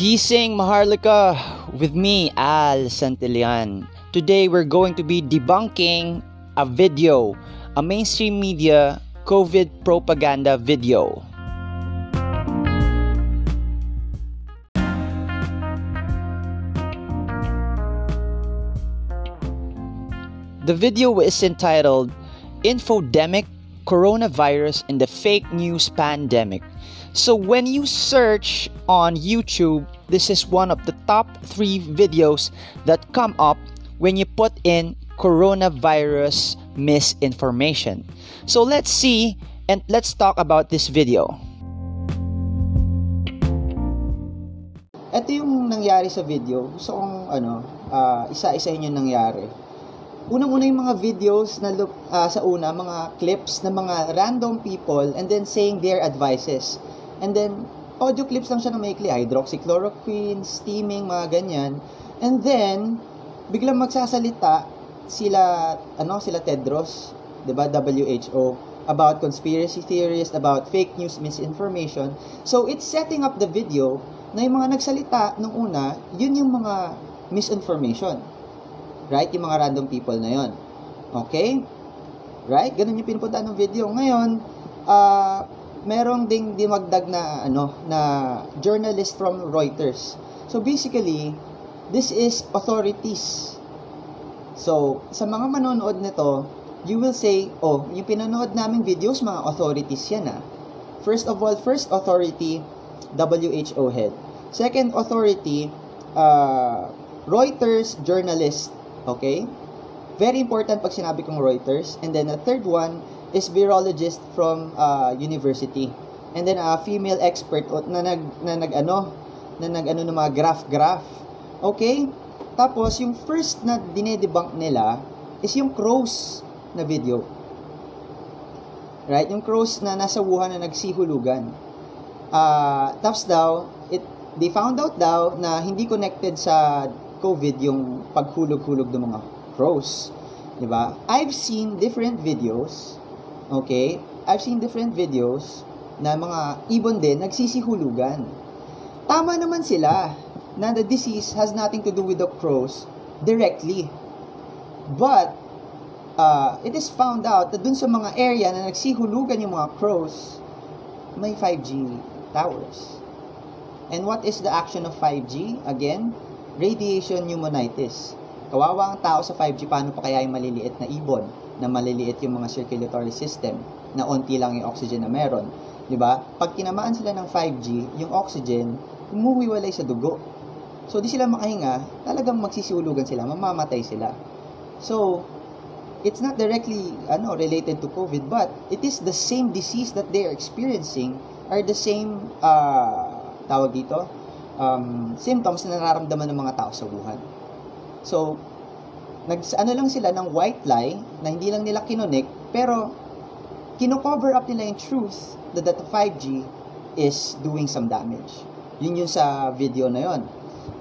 Gising Maharlika with me, Al Santillan. Today we're going to be debunking a video, a mainstream media COVID propaganda video. The video is entitled Infodemic Coronavirus and the Fake News Pandemic. So when you search on YouTube, this is one of the top three videos that come up when you put in coronavirus misinformation. So let's see and let's talk about this video. Ito yung nangyari sa video. Gusto kong ano, uh, isa-isahin yung nangyari. Unang-una yung mga videos na uh, sa una, mga clips ng mga random people and then saying their advices. And then, audio clips lang siya na maikli, hydroxychloroquine, steaming, mga ganyan. And then, biglang magsasalita sila, ano, sila Tedros, 'di ba, WHO, about conspiracy theories, about fake news, misinformation. So, it's setting up the video na yung mga nagsalita nung una, yun yung mga misinformation. Right? Yung mga random people na yon. Okay? Right? Ganun yung pinupunta ng video. Ngayon, uh, merong ding dimagdag na ano na journalist from Reuters. So basically, this is authorities. So, sa mga manonood nito, you will say, oh, yung pinanood naming videos, mga authorities yan ah. First of all, first authority, WHO head. Second authority, uh, Reuters journalist. Okay? Very important pag sinabi kong Reuters. And then the third one is virologist from uh, university. And then a uh, female expert na nag na nag ano na nag ano ng mga graph-graph. Okay? Tapos yung first na dinedebunk nila is yung crows na video. Right? Yung crows na nasa Wuhan na nagsihulugan. Uh, tapos daw, it, they found out daw na hindi connected sa COVID yung paghulog-hulog ng mga crows. 'Di ba? I've seen different videos. Okay? I've seen different videos na mga ibon din nagsisihulugan. Tama naman sila na the disease has nothing to do with the crows directly. But uh, it is found out that dun sa mga area na nagsihulugan yung mga crows, may 5G towers. And what is the action of 5G? Again, radiation pneumonitis. Kawawa ang tao sa 5G, paano pa kaya yung maliliit na ibon, na maliliit yung mga circulatory system, na onti lang yung oxygen na meron. 'Di ba? Pag tinamaan sila ng 5G, yung oxygen umuwiwalay sa dugo. So di sila makahinga, talagang magsisiulugan sila, mamamatay sila. So it's not directly ano related to COVID, but it is the same disease that they are experiencing are the same uh, tawag dito um, symptoms na nararamdaman ng mga tao sa Wuhan. So, nag ano lang sila ng white lie na hindi lang nila kinonek pero kino-cover up nila yung truth that the 5G is doing some damage. Yun yung sa video na yon.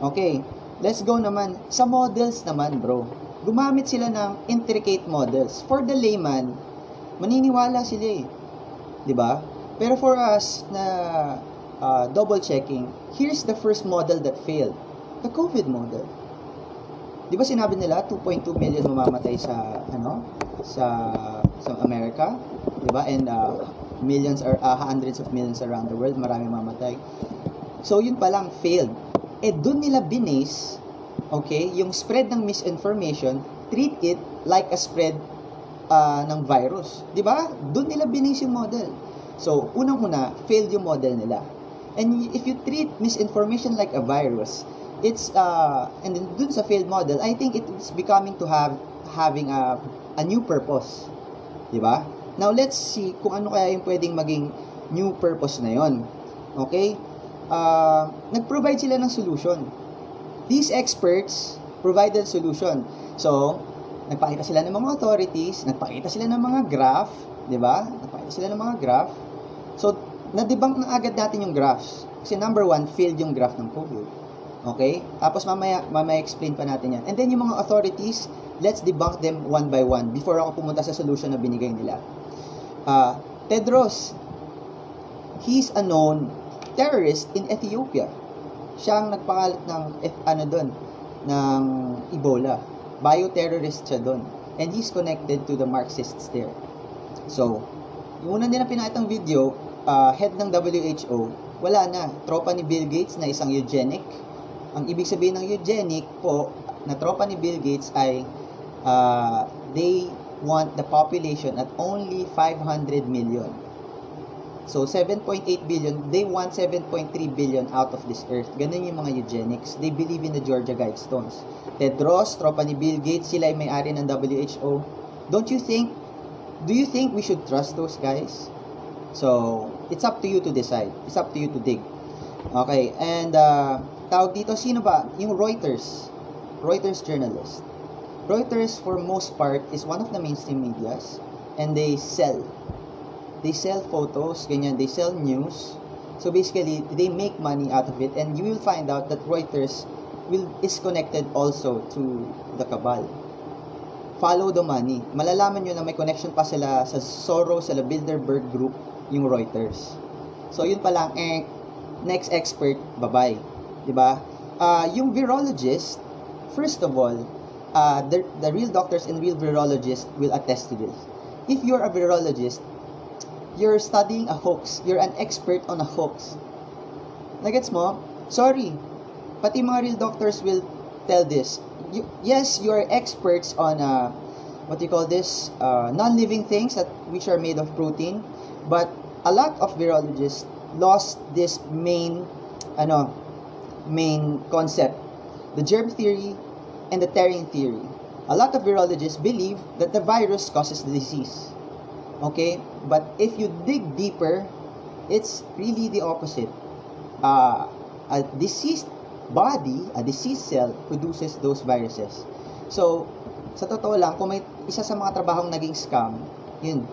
Okay, let's go naman sa models naman, bro. Gumamit sila ng intricate models. For the layman, maniniwala sila eh. 'Di ba? Pero for us na uh, double checking, here's the first model that failed. The COVID model. 'Di ba sinabi nila 2.2 million mamamatay sa ano sa sa America, 'di ba? And uh, millions or uh, hundreds of millions around the world, marami mamatay. So yun pa lang failed. Eh doon nila binase okay, yung spread ng misinformation, treat it like a spread uh, ng virus. 'Di ba? Doon nila binase yung model. So, unang-una, failed yung model nila. And if you treat misinformation like a virus, it's, uh, and then dun sa failed model, I think it's becoming to have, having a, a new purpose. Di ba? Now, let's see kung ano kaya yung pwedeng maging new purpose na yon. Okay? Uh, nag-provide sila ng solution. These experts provided solution. So, nagpakita sila ng mga authorities, nagpakita sila ng mga graph, di ba? Nagpakita sila ng mga graph, So, na-debunk na agad natin yung graphs. Kasi number one, failed yung graph ng COVID. Okay? Tapos mamaya, mamaya explain pa natin yan. And then yung mga authorities, let's debunk them one by one before ako pumunta sa solution na binigay nila. Uh, Tedros, he's a known terrorist in Ethiopia. Siya ang nagpakalat ng, ano doon, ng Ebola. Bioterrorist siya doon. And he's connected to the Marxists there. So, yung una nila pinakitang video, uh, head ng WHO, wala na. Tropa ni Bill Gates na isang eugenic. Ang ibig sabihin ng eugenic po, na tropa ni Bill Gates ay uh, they want the population at only 500 million. So, 7.8 billion, they want 7.3 billion out of this earth. Ganun yung mga eugenics. They believe in the Georgia Guidestones. Tedros, tropa ni Bill Gates, sila ay may-ari ng WHO. Don't you think, do you think we should trust those guys? So, it's up to you to decide. It's up to you to dig. Okay, and uh, tawag dito, sino ba? Yung Reuters. Reuters journalist. Reuters, for most part, is one of the mainstream medias and they sell they sell photos, ganyan, they sell news. So basically, they make money out of it and you will find out that Reuters will is connected also to the cabal. Follow the money. Malalaman nyo na may connection pa sila sa Soros, sa Bilderberg Group, yung Reuters. So yun pa lang, eh, next expert, bye-bye. 'Di ba? Uh, yung virologist, first of all, uh, the, the real doctors and real virologists will attest to this. If you're a virologist, you're studying a hoax. You're an expert on a hoax. Nagets mo? Sorry. Pati mga real doctors will tell this. You, yes, you're experts on uh, what you call this uh, non-living things that which are made of protein, but a lot of virologists lost this main ano main concept, the germ theory and the tearing theory. A lot of virologists believe that the virus causes the disease. Okay? But if you dig deeper, it's really the opposite. Uh, a deceased body, a deceased cell, produces those viruses. So, sa totoo lang, kung may isa sa mga trabahong naging scam, yun,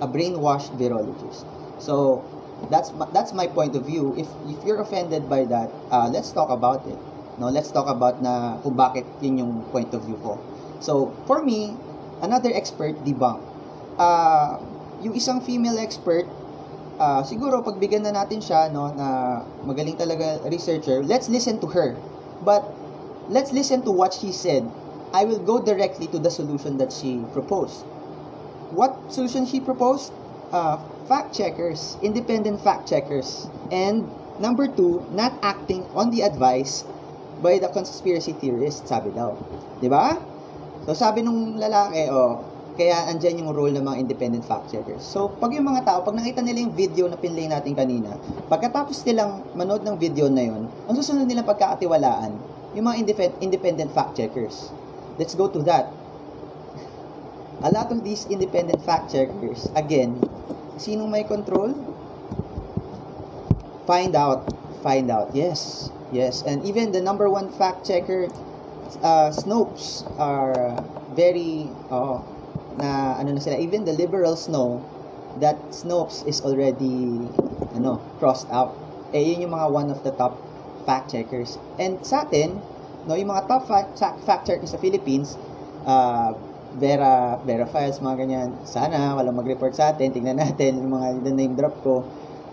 a brainwashed virologist. So, that's that's my point of view. If if you're offended by that, uh, let's talk about it. No, let's talk about na kung bakit yun yung point of view ko. So, for me, another expert debunk. Uh, yung isang female expert, uh, siguro pagbigyan na natin siya no na magaling talaga researcher, let's listen to her. But let's listen to what she said. I will go directly to the solution that she proposed. What solution she proposed? Uh, fact checkers, independent fact checkers. And number two, not acting on the advice by the conspiracy theorists, sabi daw. ba? So sabi nung lalaki, oh, kaya andyan yung role ng mga independent fact checkers. So, pag yung mga tao, pag nakita nila yung video na pinlay natin kanina, pagkatapos nilang manood ng video na yun, ang susunod nilang pagkakatiwalaan, yung mga independent fact checkers. Let's go to that. A lot of these independent fact checkers, again, sinong may control? Find out. Find out. Yes. Yes. And even the number one fact checker, uh, Snopes, are very, oh, na ano na sila, even the liberals know that Snopes is already, ano, crossed out. Eh, yun yung mga one of the top fact checkers. And sa atin, no, yung mga top fact, fact checkers sa Philippines, uh, Vera, Vera Files, mga ganyan. Sana walang mag-report sa atin. Tingnan natin yung mga name drop ko.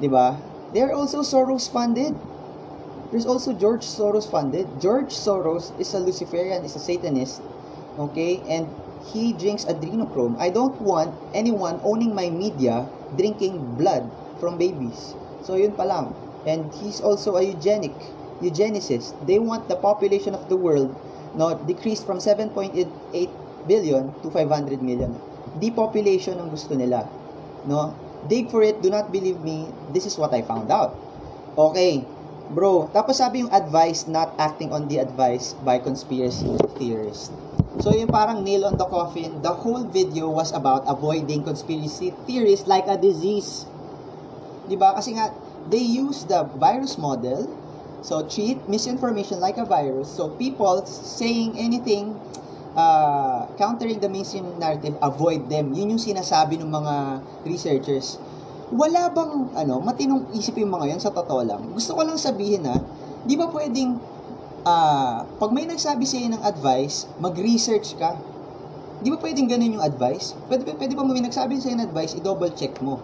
ba? They are also Soros funded. There's also George Soros funded. George Soros is a Luciferian, is a Satanist. Okay? And he drinks adrenochrome. I don't want anyone owning my media drinking blood from babies. So yun pa lang. And he's also a eugenic, eugenicist. They want the population of the world no decreased from 7.8 billion to 500 million. Depopulation ang gusto nila. No? Dig for it, do not believe me. This is what I found out. Okay, bro. Tapos sabi yung advice, not acting on the advice by conspiracy theorists. So yung parang nail on the coffin, the whole video was about avoiding conspiracy theories like a disease. 'Di ba? Kasi nga they use the virus model so treat misinformation like a virus. So people saying anything uh, countering the mainstream narrative, avoid them. Yun yung sinasabi ng mga researchers. Wala bang, ano, matinong isip yung mga yan sa totoo lang. Gusto ko lang sabihin na, di ba pwedeng, uh, pag may nagsabi sa ng advice, mag-research ka. Di ba pwedeng ganun yung advice? Pwede, pwede pa may nagsabi sa ng advice, i-double check mo.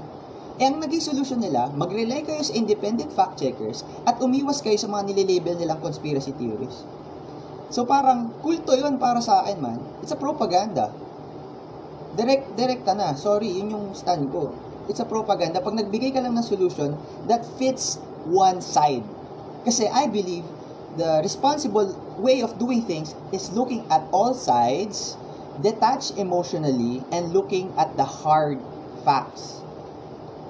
Eh, ang naging solusyon nila, mag-rely kayo sa independent fact-checkers at umiwas kayo sa mga nililabel nilang conspiracy theories. So, parang kulto yun para sa akin, man. It's a propaganda. Direct, direkta na. Sorry, yun yung stand ko. It's a propaganda. Pag nagbigay ka lang ng solution that fits one side. Kasi I believe the responsible way of doing things is looking at all sides, detached emotionally, and looking at the hard facts.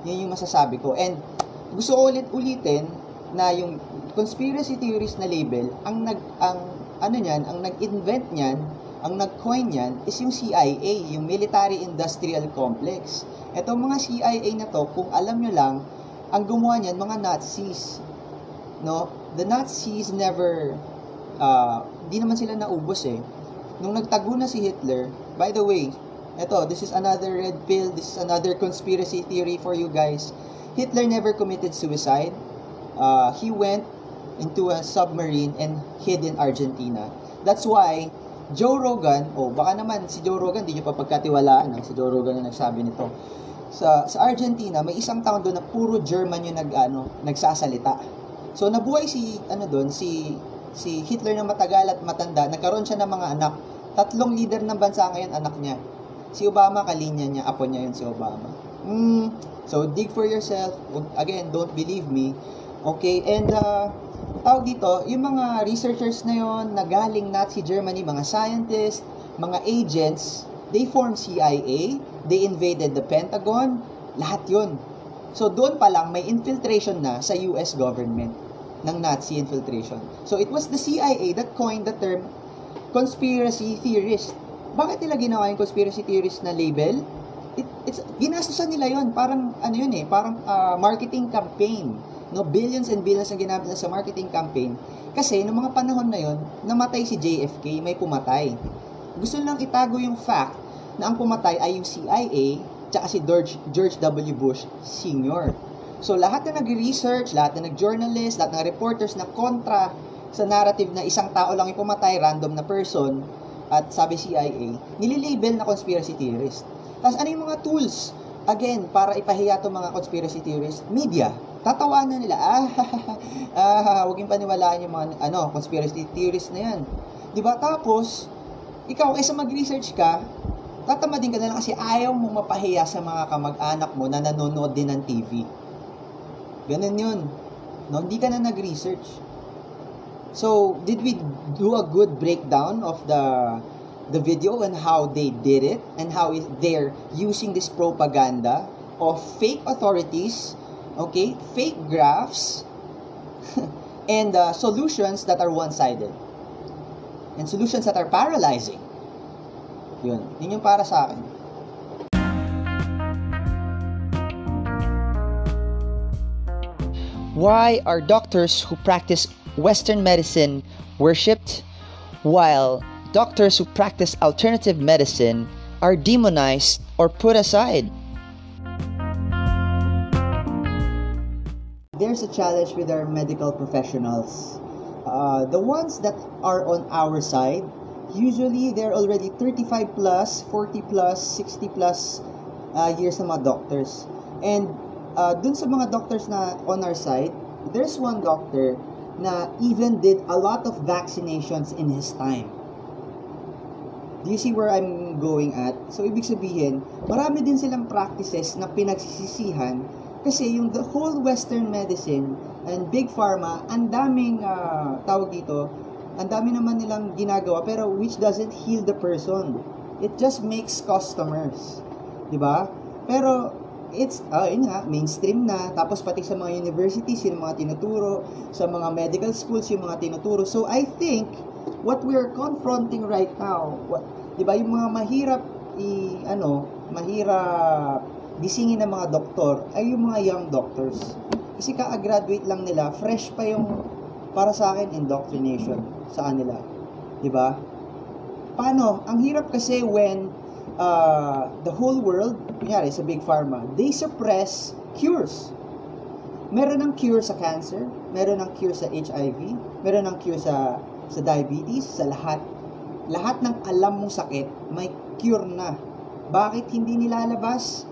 Yan yung masasabi ko. And gusto ko ulit ulitin na yung conspiracy theories na label, ang nag ang ano niyan, ang nag-invent niyan, ang nag-coin niyan is yung CIA, yung Military Industrial Complex. Etong mga CIA na to, kung alam nyo lang, ang gumawa niyan mga Nazis. No? The Nazis never uh, di naman sila naubos eh. Nung nagtago na si Hitler, by the way, eto, this is another red pill, this is another conspiracy theory for you guys. Hitler never committed suicide. Uh, he went into a submarine and hid in Argentina. That's why Joe Rogan, oh baka naman si Joe Rogan, di nyo pa pagkatiwalaan, si Joe Rogan na nagsabi nito. Sa, sa Argentina, may isang taon doon na puro German yung nag, ano, nagsasalita. So nabuhay si ano doon, si si Hitler na matagal at matanda, nagkaroon siya ng mga anak. Tatlong leader ng bansa ngayon, anak niya. Si Obama, kalinya niya, apo niya yun si Obama. Mm, so, dig for yourself. Again, don't believe me. Okay, and uh, tawag dito, yung mga researchers na yon na galing Nazi Germany, mga scientists, mga agents, they formed CIA, they invaded the Pentagon, lahat yun. So, doon pa lang, may infiltration na sa US government ng Nazi infiltration. So, it was the CIA that coined the term conspiracy theorist. Bakit nila ginawa yung conspiracy theorist na label? It, it's, ginastusan nila yon Parang, ano yun eh, parang uh, marketing campaign. No, billions and billions ang ginamit sa marketing campaign. Kasi, noong mga panahon na yon namatay si JFK, may pumatay. Gusto lang itago yung fact na ang pumatay ay yung CIA tsaka si George, George W. Bush Sr. So, lahat na nag-research, lahat na nag-journalist, lahat ng reporters na kontra sa narrative na isang tao lang yung pumatay, random na person, at sabi CIA, nililabel na conspiracy theorist. Tapos ano yung mga tools? Again, para ipahiya itong mga conspiracy theorists, media. Tatawanan nila, ah, ah, huwag yung paniwalaan yung mga ano, conspiracy theorists na yan. Ba? Tapos, ikaw, kaysa mag-research ka, tatamadin ka na lang kasi ayaw mong mapahiya sa mga kamag-anak mo na nanonood din ng TV. Ganun yun. No, hindi ka na nag-research. So, did we do a good breakdown of the the video and how they did it and how they're using this propaganda of fake authorities, okay, fake graphs, and uh, solutions that are one-sided. And solutions that are paralyzing. Yun. Yun yung para sa akin. Why are doctors who practice Western medicine worshipped, while doctors who practice alternative medicine are demonized or put aside? There's a challenge with our medical professionals. Uh, the ones that are on our side, usually they're already 35 plus, 40 plus, 60 plus uh, years na mga doctors. And uh, dun sa mga doctors na on our side, there's one doctor na even did a lot of vaccinations in his time. Do you see where I'm going at? So, ibig sabihin, marami din silang practices na pinagsisisihan kasi yung the whole Western medicine and Big Pharma, ang daming uh, tawag dito, ang dami naman nilang ginagawa pero which doesn't heal the person. It just makes customers. 'Di ba? Pero it's, uh, yun nga, mainstream na. Tapos pati sa mga universities, yung mga tinuturo. Sa mga medical schools, yung mga tinuturo. So, I think, what we're confronting right now, what, di ba, yung mga mahirap, i, ano, mahirap gisingin ng mga doktor, ay yung mga young doctors. Kasi ka-graduate lang nila, fresh pa yung, para sa akin, indoctrination sa kanila. Di ba? Paano? Ang hirap kasi when uh, the whole world, kunyari sa Big Pharma, they suppress cures. Meron ng cure sa cancer, meron ng cure sa HIV, meron ng cure sa sa diabetes, sa lahat. Lahat ng alam mong sakit, may cure na. Bakit hindi nilalabas?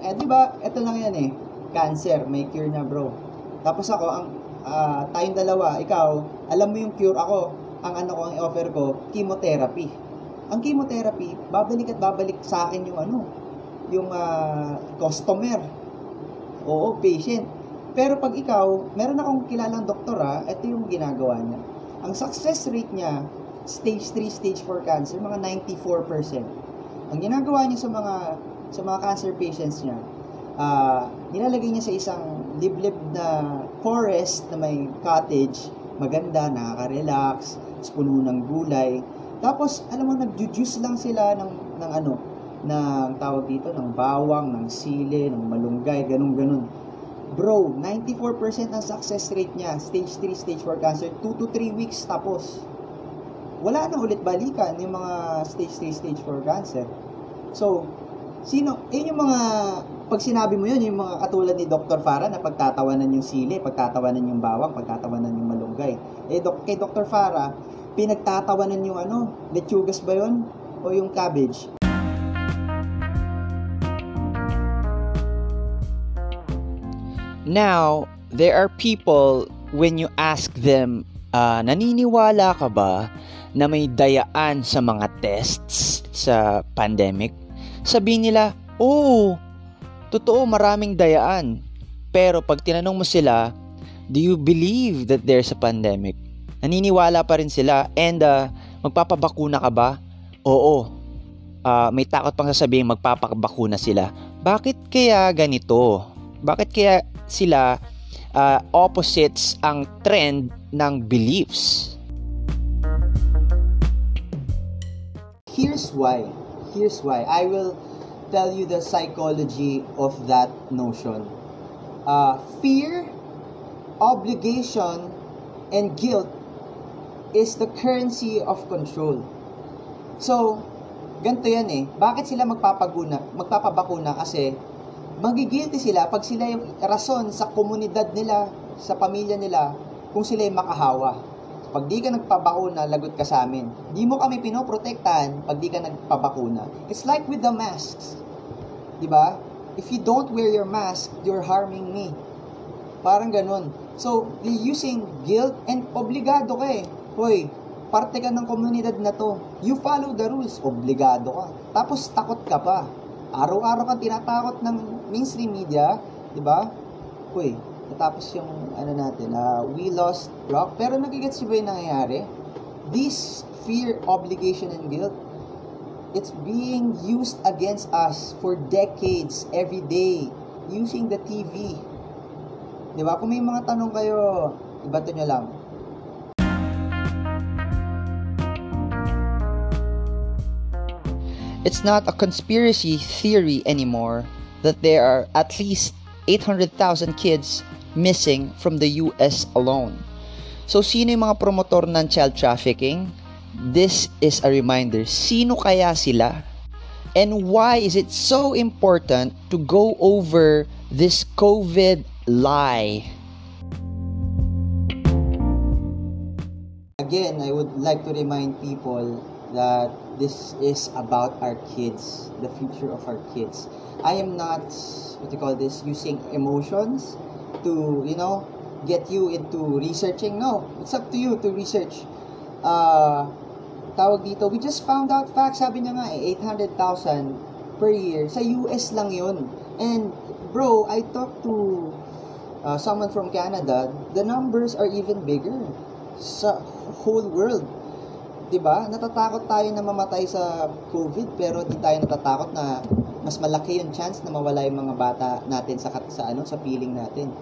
Eh, di ba, ito lang yan eh. Cancer, may cure na bro. Tapos ako, ang uh, tayong dalawa, ikaw, alam mo yung cure ako, ang ano ko, ang offer ko, chemotherapy. Ang chemotherapy, babalik at babalik sa akin yung ano, yung uh, customer. Oo, patient. Pero pag ikaw, meron akong kilalang doktora, ito yung ginagawa niya. Ang success rate niya, stage 3, stage 4 cancer, mga 94%. Ang ginagawa niya sa mga sa mga cancer patients niya, uh, nilalagay niya sa isang liblib na forest na may cottage, maganda, nakaka-relax, puno ng gulay. Tapos, alam mo, nag-juice lang sila ng, ng ano, ng tawag dito, ng bawang, ng sili, ng malunggay, ganun ganun. Bro, 94% ang success rate niya, stage 3, stage 4 cancer, 2 to 3 weeks tapos. Wala na ulit balikan yung mga stage 3, stage 4 cancer. So, Sino? Yun yung mga, pag sinabi mo yun, yung mga katulad ni Dr. Farah na pagtatawanan yung sili, pagtatawanan yung bawang, pagtatawanan yung malunggay. Eh, dok, kay Dr. Farah, pinagtatawanan yung ano, lechugas ba yun? O yung cabbage? Now, there are people, when you ask them, uh, naniniwala ka ba na may dayaan sa mga tests sa pandemic? Sabihin nila, oo, totoo maraming dayaan. Pero pag tinanong mo sila, do you believe that there's a pandemic? Naniniwala pa rin sila and uh, magpapabakuna ka ba? Oo. Uh, may takot pang sasabihin magpapabakuna sila. Bakit kaya ganito? Bakit kaya sila uh, opposites ang trend ng beliefs? Here's why here's why. I will tell you the psychology of that notion. Uh, fear, obligation, and guilt is the currency of control. So, ganito yan eh. Bakit sila magpapaguna, magpapabakuna? Kasi, magigilty sila pag sila yung rason sa komunidad nila, sa pamilya nila, kung sila yung makahawa. Pag di ka nagpabakuna, lagot ka sa amin. Di mo kami pinoprotektahan pag di ka nagpabakuna. It's like with the masks. Di ba? If you don't wear your mask, you're harming me. Parang ganun. So, using guilt and obligado ka eh. Hoy, parte ka ng komunidad na to. You follow the rules. Obligado ka. Tapos takot ka pa. Araw-araw ka tinatakot ng mainstream media. Di ba? Hoy, natapos yung ano natin, uh, we lost rock. Pero nagigets ba yung nangyayari? This fear, obligation, and guilt, it's being used against us for decades, every day, using the TV. Di ba? Kung may mga tanong kayo, ibato nyo lang. It's not a conspiracy theory anymore that there are at least 800,000 kids missing from the US alone. So, sino yung mga promotor ng child trafficking? This is a reminder. Sino kaya sila? And why is it so important to go over this COVID lie? Again, I would like to remind people that this is about our kids, the future of our kids. I am not, what you call this, using emotions to, you know, get you into researching. No, it's up to you to research. Uh, tawag dito, we just found out facts, sabi niya nga eh, 800,000 per year. Sa US lang yun. And, bro, I talked to uh, someone from Canada, the numbers are even bigger sa whole world. 'di ba? Natatakot tayo na mamatay sa COVID pero di tayo natatakot na mas malaki yung chance na mawala yung mga bata natin sa sa ano sa piling natin.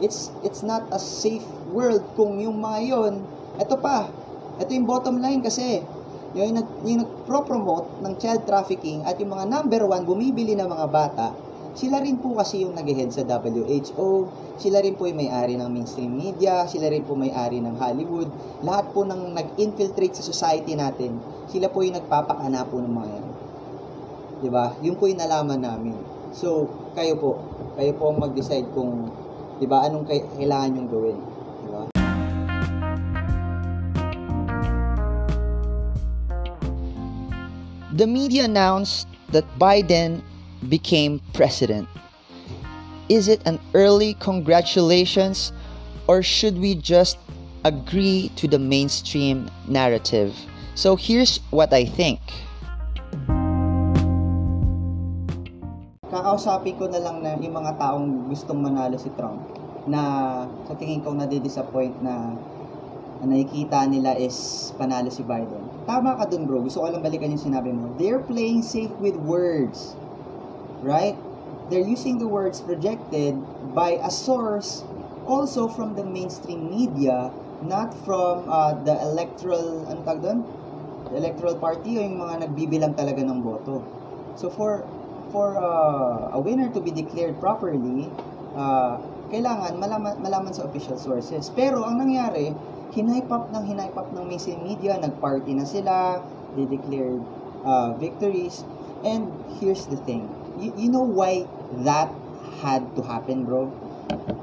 It's it's not a safe world kung yung mga yon, ito pa. Ito yung bottom line kasi yung, nag, yung nagpro-promote ng child trafficking at yung mga number one bumibili ng mga bata sila rin po kasi yung nag-head sa WHO, sila rin po yung may-ari ng mainstream media, sila rin po may-ari ng Hollywood. Lahat po nang nag-infiltrate sa society natin, sila po yung nagpapakana po ng mga yan. Di ba? Yun po yung nalaman namin. So, kayo po, kayo po ang mag-decide kung, di ba, anong kailangan yung gawin. The media announced that Biden became president. Is it an early congratulations or should we just agree to the mainstream narrative? So here's what I think. Kakausapin ko na lang na yung mga taong gustong manalo si Trump na sa tingin ko nadi-disappoint na, na nakikita nila is panalo si Biden. Tama ka dun bro, gusto ko lang balikan yung sinabi mo. They're playing safe with words. Right? They're using the words projected by a source also from the mainstream media, not from uh, the electoral, ano tag doon? The electoral party o yung mga nagbibilang talaga ng boto. So for for uh, a winner to be declared properly, uh, kailangan malaman, malaman sa official sources. Pero ang nangyari, hinype up ng hinype up ng mainstream media, nagparty na sila, they declared uh, victories. And here's the thing, you, you know why that had to happen, bro?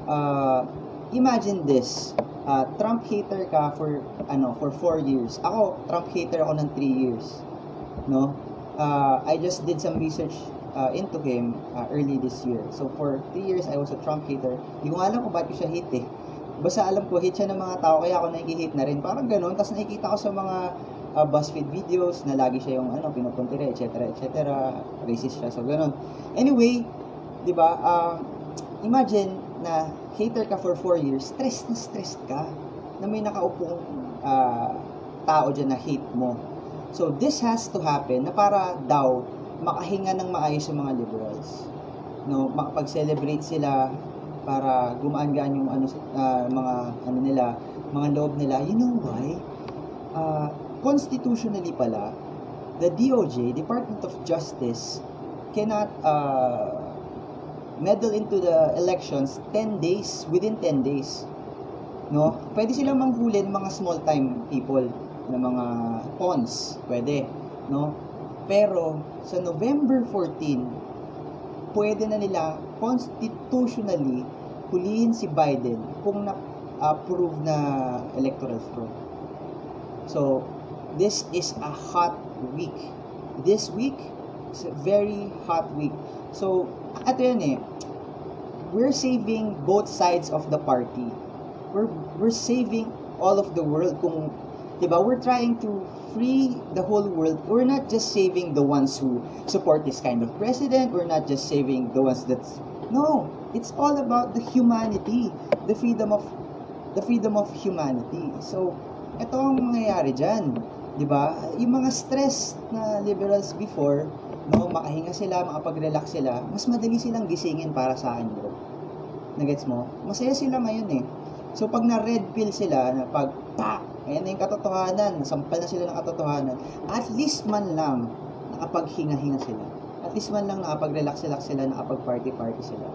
Uh, imagine this, uh, Trump hater ka for ano for 4 years. Ako, Trump hater ako ng 3 years. No? Uh, I just did some research uh, into him uh, early this year. So for 3 years I was a Trump hater. Hindi ko alam kung bakit ko siya hate eh. Basta alam ko hate siya ng mga tao kaya ako nakikihate na rin. Parang ganun. Tapos nakikita ko sa mga uh, BuzzFeed videos na lagi siya yung ano, pinupuntire, etc. etc. Racist siya. So ganun. Anyway, 'di ba? Uh, imagine na hater ka for 4 years, stress na stressed ka na may nakaupong uh, tao dyan na hate mo. So, this has to happen na para daw makahinga ng maayos yung mga liberals. No, makapag-celebrate sila para gumaan-gaan yung ano uh, mga ano nila, mga loob nila. You know why? Uh, constitutionally pala, the DOJ, Department of Justice, cannot uh, meddle into the elections 10 days, within 10 days. No? Pwede silang manghulin mga small time people na mga pawns. Pwede. No? Pero sa November 14, pwede na nila constitutionally hulihin si Biden kung na-approve na electoral fraud. So, this is a hot week. This week is a very hot week. So, ito yan eh, we're saving both sides of the party. We're, we're saving all of the world kung, di ba, we're trying to free the whole world. We're not just saving the ones who support this kind of president. We're not just saving the ones that's, no, it's all about the humanity, the freedom of, the freedom of humanity. So, ito ang mangyayari dyan. Ba? Yung mga stress na liberals before, no, makahinga sila, makapag-relax sila, mas madali silang gisingin para sa akin, bro. Nagets mo? Masaya sila ngayon eh. So, pag na-red pill sila, na pag, pa, ayan na yung katotohanan, nasampal na sila ng katotohanan, at least man lang, nakapaghinga-hinga sila. At least man lang nakapag-relax-relax sila, nakapag-party-party sila.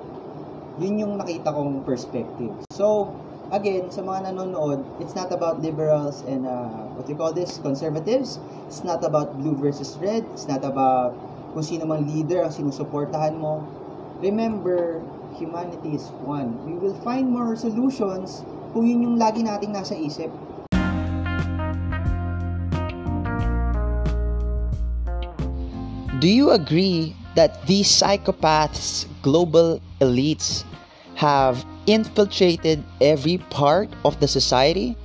Yun yung nakita kong perspective. So, again, sa mga nanonood, it's not about liberals and uh, what you call this, conservatives. It's not about blue versus red. It's not about kung sino mang leader ang sinusuportahan mo. Remember, humanity is one. We will find more solutions kung yun yung lagi nating nasa isip. Do you agree that these psychopaths, global elites, have infiltrated every part of the society?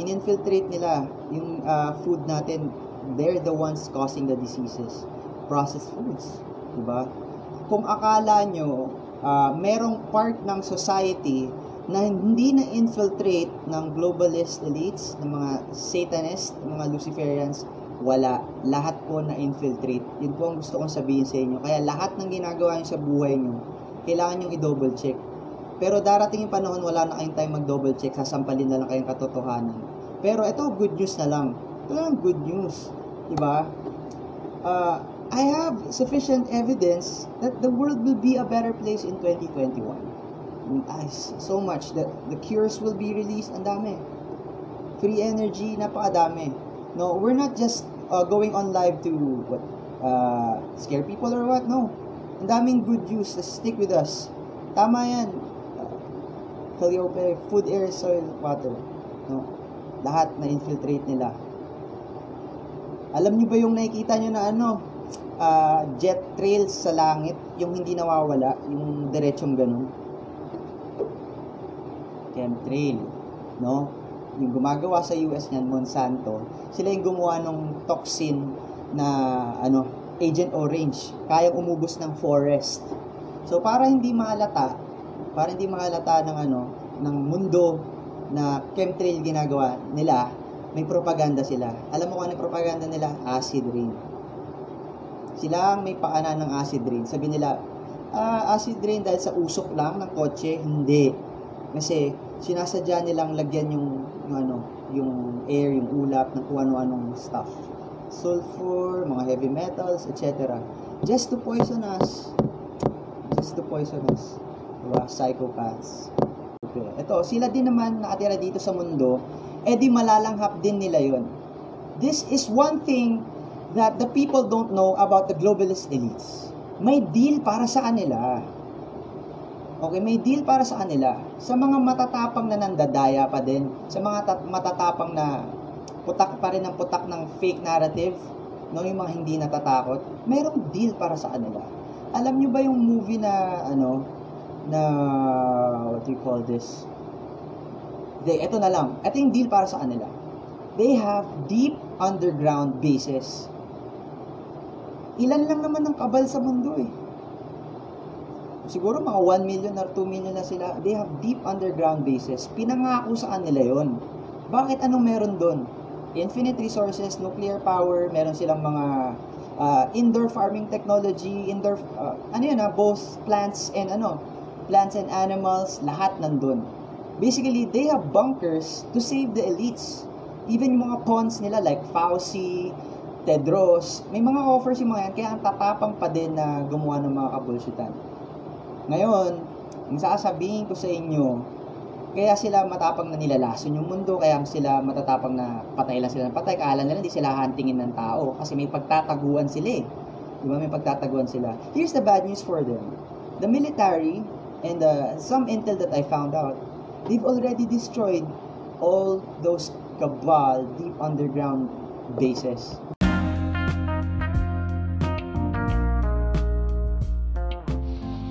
In-infiltrate nila yung uh, food natin. They're the ones causing the diseases. Processed foods. Diba? Kung akala nyo, uh, merong part ng society na hindi na infiltrate ng globalist elites, ng mga satanists, ng mga Luciferians, wala. Lahat po na infiltrate. Yun po ang gusto kong sabihin sa inyo. Kaya lahat ng ginagawa nyo sa buhay nyo, kailangan nyo i-double check. Pero darating yung panahon, wala na kayong time mag-double check, sasampalin na lang kayong katotohanan. Pero ito, good news na lang. Ito lang good news. Diba? Uh, I have sufficient evidence that the world will be a better place in 2021. Ay, so much. The, the cures will be released. Ang dami. Free energy, napakadami. No, we're not just uh, going on live to what uh, scare people or what. No. Ang daming good news. Stick with us. Tama yan. Calliope, food, air, soil, water. No. Lahat na infiltrate nila. Alam niyo ba yung nakikita niyo na ano, ah, jet trails sa langit, yung hindi nawawala, yung diretsong ganun? Chemtrail, no? Yung gumagawa sa US niyan, Monsanto, sila yung gumawa ng toxin na ano, Agent Orange, kayang umubos ng forest. So para hindi mahalata, para hindi mahalata ng ano, ng mundo na chemtrail ginagawa nila, may propaganda sila. Alam mo kung ano propaganda nila? Acid rain. Sila ang may paana ng acid rain. Sabi nila, ah, acid rain dahil sa usok lang ng kotse, hindi. Kasi sinasadya nilang lagyan yung, yung ano, yung air, yung ulap ng kung ano-anong stuff. Sulfur, mga heavy metals, etc. Just to poison us. Just to poison us. Diba? Psychopaths. Okay. Ito, sila din naman nakatira dito sa mundo, eh di malalanghap din nila yon. This is one thing that the people don't know about the globalist elites. May deal para sa kanila. Okay, may deal para sa kanila. Sa mga matatapang na nandadaya pa din, sa mga tat- matatapang na putak pa rin ang putak ng fake narrative, no, yung mga hindi natatakot, mayroong deal para sa kanila. Alam nyo ba yung movie na, ano, na, what do you call this? They, ito na lang. Ito yung deal para sa kanila. They have deep underground bases. Ilan lang naman ang kabal sa mundo eh. Siguro mga 1 million or 2 million na sila. They have deep underground bases. Pinangako sa kanila yon. Bakit anong meron doon? Infinite resources, nuclear power, meron silang mga uh, indoor farming technology, indoor, uh, ano yun ha, both plants and ano, plants and animals, lahat nandun. Basically, they have bunkers to save the elites. Even yung mga pawns nila like Fauci, Tedros, may mga offers yung mga yan, kaya ang tatapang pa din na gumawa ng mga kabulshitan. Ngayon, ang sasabihin ko sa inyo, kaya sila matapang na nilalason yung mundo, kaya sila matatapang na patay lang sila ng patay, kala nila hindi sila hantingin ng tao, kasi may pagtataguan sila eh. Di ba? May pagtataguan sila. Here's the bad news for them. The military, and uh, some intel that I found out, they've already destroyed all those cabal deep underground bases.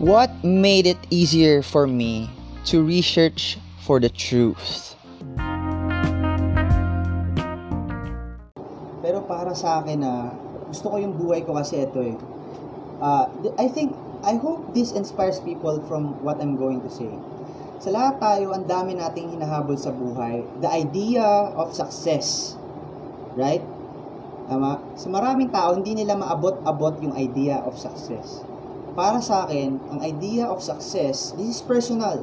What made it easier for me to research for the truth? Pero para sa akin na gusto ko yung buhay ko kasi ito eh. Uh, I think, I hope this inspires people from what I'm going to say. Sa lahat tayo, ang dami nating hinahabol sa buhay. The idea of success. Right? Tama? Sa maraming tao, hindi nila maabot-abot yung idea of success. Para sa akin, ang idea of success, this is personal.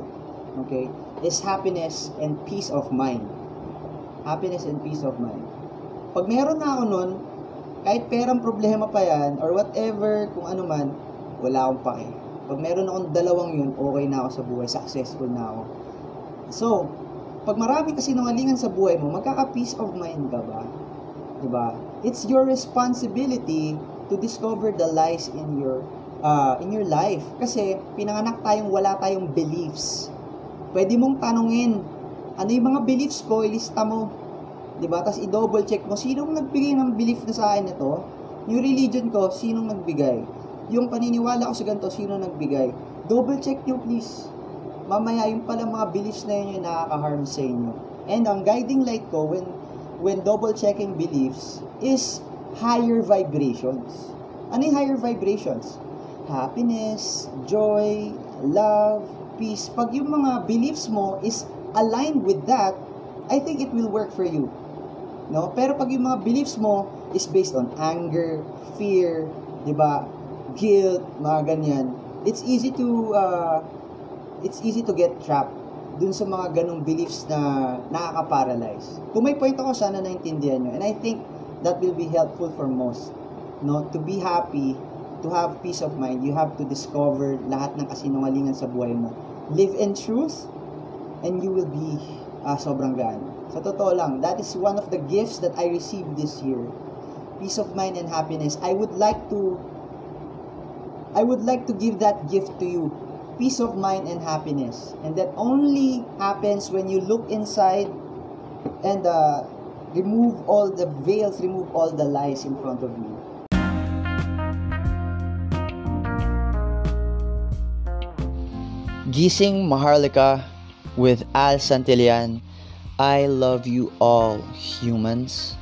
Okay? Is happiness and peace of mind. Happiness and peace of mind. Pag meron na ako nun, kahit perang problema pa yan, or whatever, kung ano man, wala akong pake. Pag meron akong dalawang yun, okay na ako sa buhay, successful na ako. So, pag marami kasi nangalingan sa buhay mo, magkaka-peace of mind ka ba? Diba? It's your responsibility to discover the lies in your uh, in your life. Kasi pinanganak tayong wala tayong beliefs. Pwede mong tanungin, ano yung mga beliefs ko, ilista mo. ba? Tapos i-double check mo sinong nagbigay ng belief na sa akin ito. Yung religion ko, sinong nagbigay? Yung paniniwala ko sa ganito, sino nagbigay? Double check nyo please. Mamaya yung pala mga beliefs na yun yung nakaka-harm sa inyo. And ang guiding light ko when when double checking beliefs is higher vibrations. Ano yung higher vibrations? Happiness, joy, love, peace. Pag yung mga beliefs mo is aligned with that, I think it will work for you. No? Pero pag yung mga beliefs mo is based on anger, fear, 'di ba? Guilt, mga ganyan. It's easy to uh, it's easy to get trapped dun sa mga ganong beliefs na nakaka-paralyze. Kung may point ako, sana naintindihan nyo. And I think that will be helpful for most. No? To be happy, to have peace of mind, you have to discover lahat ng kasinungalingan sa buhay mo. Live in truth, and you will be uh, sobrang gaan. Sa totoo lang, that is one of the gifts that I received this year. Peace of mind and happiness. I would like to I would like to give that gift to you. Peace of mind and happiness. And that only happens when you look inside and uh, Remove all the veils, remove all the lies in front of you. Gising Maharlika with Al Santillan. I love you all, humans.